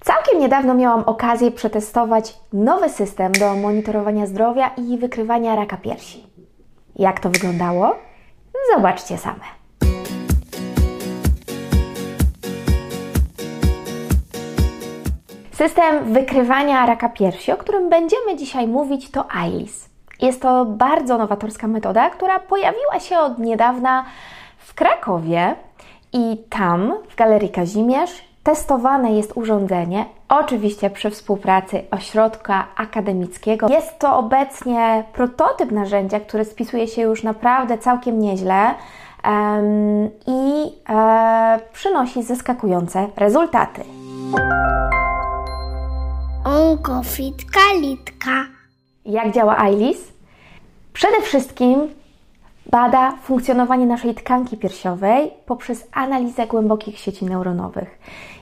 Całkiem niedawno miałam okazję przetestować nowy system do monitorowania zdrowia i wykrywania raka piersi. Jak to wyglądało? Zobaczcie same. System wykrywania raka piersi, o którym będziemy dzisiaj mówić, to ILIS. Jest to bardzo nowatorska metoda, która pojawiła się od niedawna Krakowie i tam, w Galerii Kazimierz, testowane jest urządzenie, oczywiście przy współpracy ośrodka akademickiego. Jest to obecnie prototyp narzędzia, który spisuje się już naprawdę całkiem nieźle um, i e, przynosi zaskakujące rezultaty. Onkofitka litka. Jak działa ILIS? Przede wszystkim bada funkcjonowanie naszej tkanki piersiowej poprzez analizę głębokich sieci neuronowych.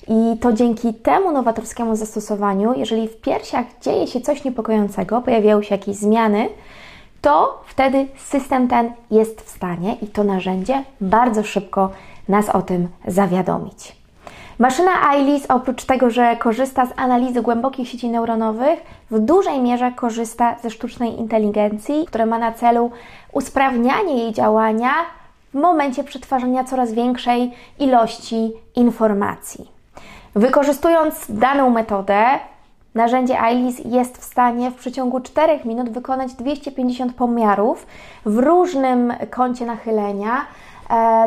I to dzięki temu nowatorskiemu zastosowaniu, jeżeli w piersiach dzieje się coś niepokojącego, pojawiają się jakieś zmiany, to wtedy system ten jest w stanie i to narzędzie bardzo szybko nas o tym zawiadomić. Maszyna ILIS oprócz tego, że korzysta z analizy głębokich sieci neuronowych, w dużej mierze korzysta ze sztucznej inteligencji, która ma na celu usprawnianie jej działania w momencie przetwarzania coraz większej ilości informacji. Wykorzystując daną metodę, narzędzie ILIS jest w stanie w przeciągu 4 minut wykonać 250 pomiarów w różnym kącie nachylenia,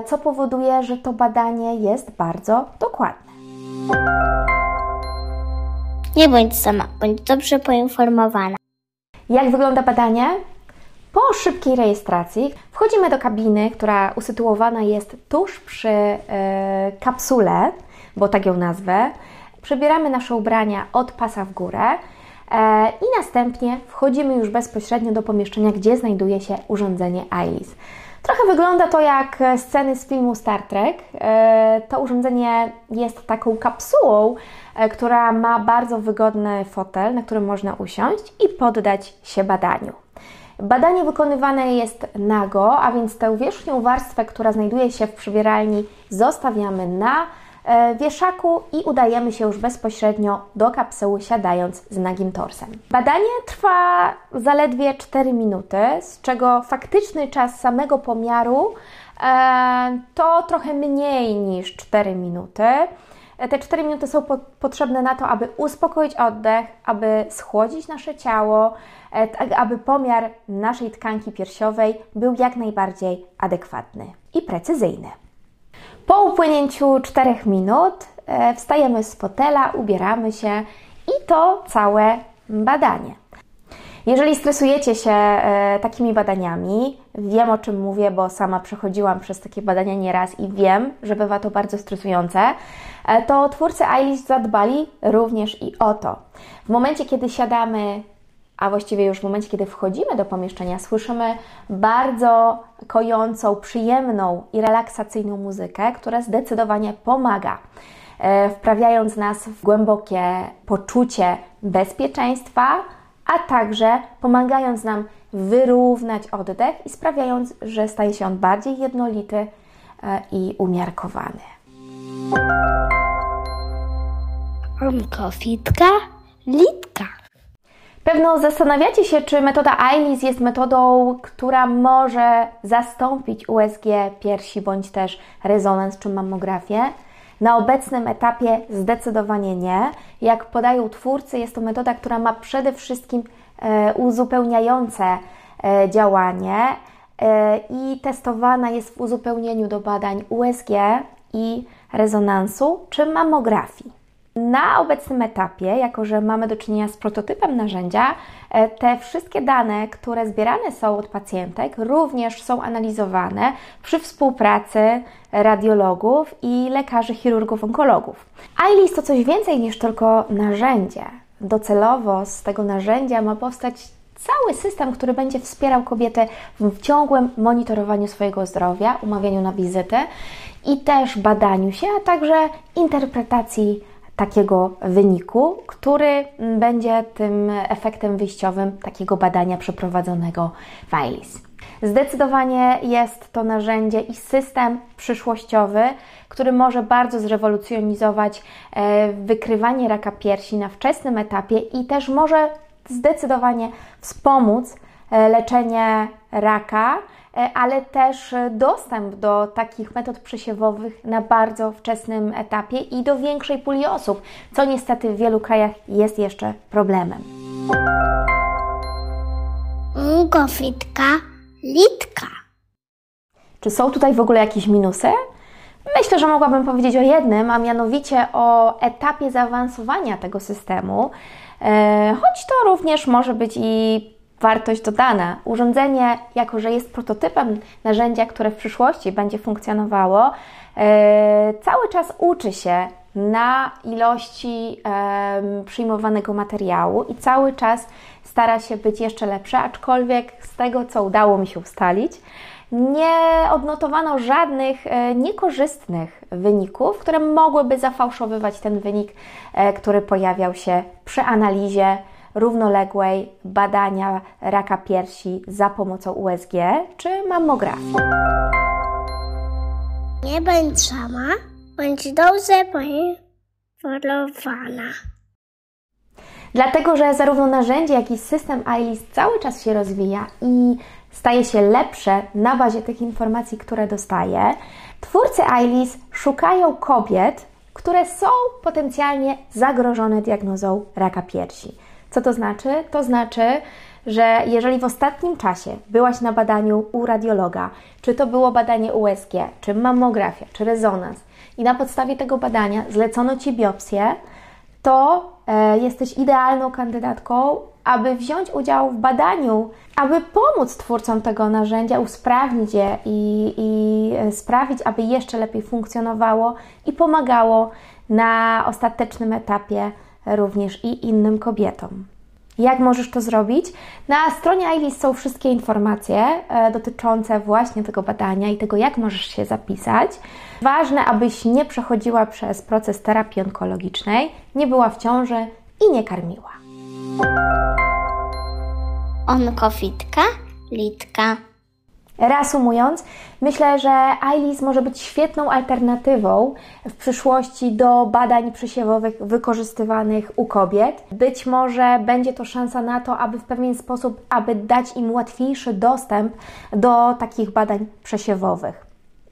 co powoduje, że to badanie jest bardzo dokładne. Nie bądź sama, bądź dobrze poinformowana. Jak wygląda badanie? Po szybkiej rejestracji wchodzimy do kabiny, która usytuowana jest tuż przy e, kapsule, bo tak ją nazwę. Przebieramy nasze ubrania od pasa w górę e, i następnie wchodzimy już bezpośrednio do pomieszczenia, gdzie znajduje się urządzenie ILIS. Trochę wygląda to jak sceny z filmu Star Trek. E, to urządzenie jest taką kapsułą, e, która ma bardzo wygodny fotel, na którym można usiąść i poddać się badaniu. Badanie wykonywane jest nago, a więc tę wierzchnią warstwę, która znajduje się w przybieralni, zostawiamy na e, wieszaku i udajemy się już bezpośrednio do kapsuły, siadając z nagim torsem. Badanie trwa zaledwie 4 minuty, z czego faktyczny czas samego pomiaru e, to trochę mniej niż 4 minuty. E, te 4 minuty są po potrzebne na to, aby uspokoić oddech, aby schłodzić nasze ciało, e, tak aby pomiar naszej tkanki piersiowej był jak najbardziej adekwatny i precyzyjny. Po upłynięciu 4 minut e, wstajemy z fotela, ubieramy się i to całe badanie. Jeżeli stresujecie się e, takimi badaniami, wiem o czym mówię, bo sama przechodziłam przez takie badania nieraz i wiem, że bywa to bardzo stresujące, e, to twórcy Eilish zadbali również i o to. W momencie, kiedy siadamy, a właściwie już w momencie, kiedy wchodzimy do pomieszczenia, słyszymy bardzo kojącą, przyjemną i relaksacyjną muzykę, która zdecydowanie pomaga e, wprawiając nas w głębokie poczucie bezpieczeństwa, a także pomagając nam wyrównać oddech i sprawiając, że staje się on bardziej jednolity e, i umiarkowany. Onkofitka litka. Pewno zastanawiacie się, czy metoda ILIS jest metodą, która może zastąpić USG piersi bądź też rezonans czy mammografię. Na obecnym etapie zdecydowanie nie. Jak podają twórcy, jest to metoda, która ma przede wszystkim e, uzupełniające e, działanie e, i testowana jest w uzupełnieniu do badań USG i rezonansu czy mammografii. Na obecnym etapie, jako że mamy do czynienia z prototypem narzędzia, e, te wszystkie dane, które zbierane są od pacjentek, również są analizowane przy współpracy radiologów i lekarzy chirurgów onkologów. ILIS to coś więcej niż tylko narzędzie. Docelowo z tego narzędzia ma powstać cały system, który będzie wspierał kobiety w ciągłym monitorowaniu swojego zdrowia, umawianiu na wizyty i też badaniu się, a także interpretacji takiego wyniku, który będzie tym efektem wyjściowym takiego badania przeprowadzonego w ILIS. Zdecydowanie jest to narzędzie i system przyszłościowy, który może bardzo zrewolucjonizować e, wykrywanie raka piersi na wczesnym etapie i też może zdecydowanie wspomóc e, leczenie raka, ale też dostęp do takich metod przesiewowych na bardzo wczesnym etapie i do większej puli osób, co niestety w wielu krajach jest jeszcze problemem. Gofitka, litka. Czy są tutaj w ogóle jakieś minusy? Myślę, że mogłabym powiedzieć o jednym, a mianowicie o etapie zaawansowania tego systemu, e, choć to również może być i wartość dodana. Urządzenie, jako że jest prototypem narzędzia, które w przyszłości będzie funkcjonowało, e, cały czas uczy się na ilości przyjmowanego materiału i cały czas stara się być jeszcze lepsze, aczkolwiek z tego, co udało mi się ustalić, nie odnotowano żadnych e, niekorzystnych wyników, które mogłyby zafałszowywać ten wynik, e, który pojawiał się przy analizie równoległej badania raka piersi za pomocą USG czy mammografii. Nie bądź sama, bądź dobrze poinformowana. Dlatego, że zarówno narzędzie, jak i system ILIS cały czas się rozwija i staje się lepsze na bazie tych informacji, które dostaje, twórcy ILIS szukają kobiet, które są potencjalnie zagrożone diagnozą raka piersi. Co to znaczy? To znaczy, że jeżeli w ostatnim czasie byłaś na badaniu u radiologa, czy to było badanie USG, czy mammografia, czy rezonans, i na podstawie tego badania zlecono ci biopsję, to e, jesteś idealną kandydatką, aby wziąć udział w badaniu, aby pomóc twórcom tego narzędzia, usprawnić je i, i e, sprawić, aby jeszcze lepiej funkcjonowało i pomagało na ostatecznym etapie również i innym kobietom. Jak możesz to zrobić? Na stronie ILIS są wszystkie informacje e, dotyczące właśnie tego badania i tego, jak możesz się zapisać. Ważne, abyś nie przechodziła przez proces terapii onkologicznej, nie była w ciąży i nie karmiła. Onkofitka, litka. Reasumując, myślę, że ILIS może być świetną alternatywą w przyszłości do badań przesiewowych wykorzystywanych u kobiet. Być może będzie to szansa na to, aby w pewien sposób, aby dać im łatwiejszy dostęp do takich badań przesiewowych.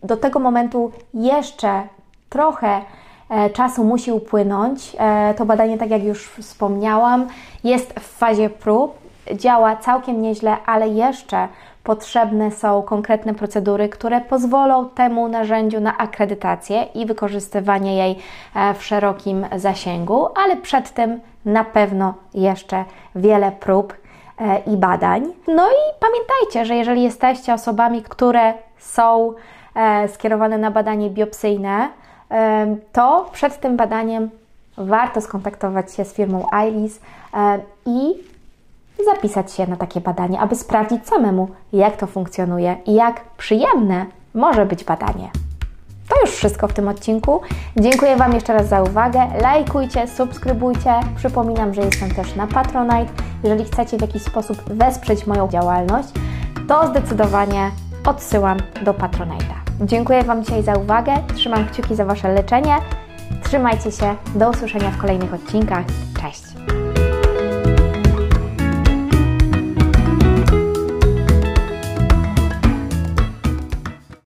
Do tego momentu jeszcze trochę e, czasu musi upłynąć. E, to badanie, tak jak już wspomniałam, jest w fazie prób, działa całkiem nieźle, ale jeszcze potrzebne są konkretne procedury, które pozwolą temu narzędziu na akredytację i wykorzystywanie jej e, w szerokim zasięgu, ale przed tym na pewno jeszcze wiele prób e, i badań. No i pamiętajcie, że jeżeli jesteście osobami, które są e, skierowane na badanie biopsyjne, to przed tym badaniem warto skontaktować się z firmą ILIS i zapisać się na takie badanie, aby sprawdzić samemu, jak to funkcjonuje i jak przyjemne może być badanie. To już wszystko w tym odcinku. Dziękuję Wam jeszcze raz za uwagę. Lajkujcie, subskrybujcie. Przypominam, że jestem też na Patronite. Jeżeli chcecie w jakiś sposób wesprzeć moją działalność, to zdecydowanie odsyłam do Patronite'a. Dziękuję Wam dzisiaj za uwagę. Trzymam kciuki za Wasze leczenie. Trzymajcie się. Do usłyszenia w kolejnych odcinkach.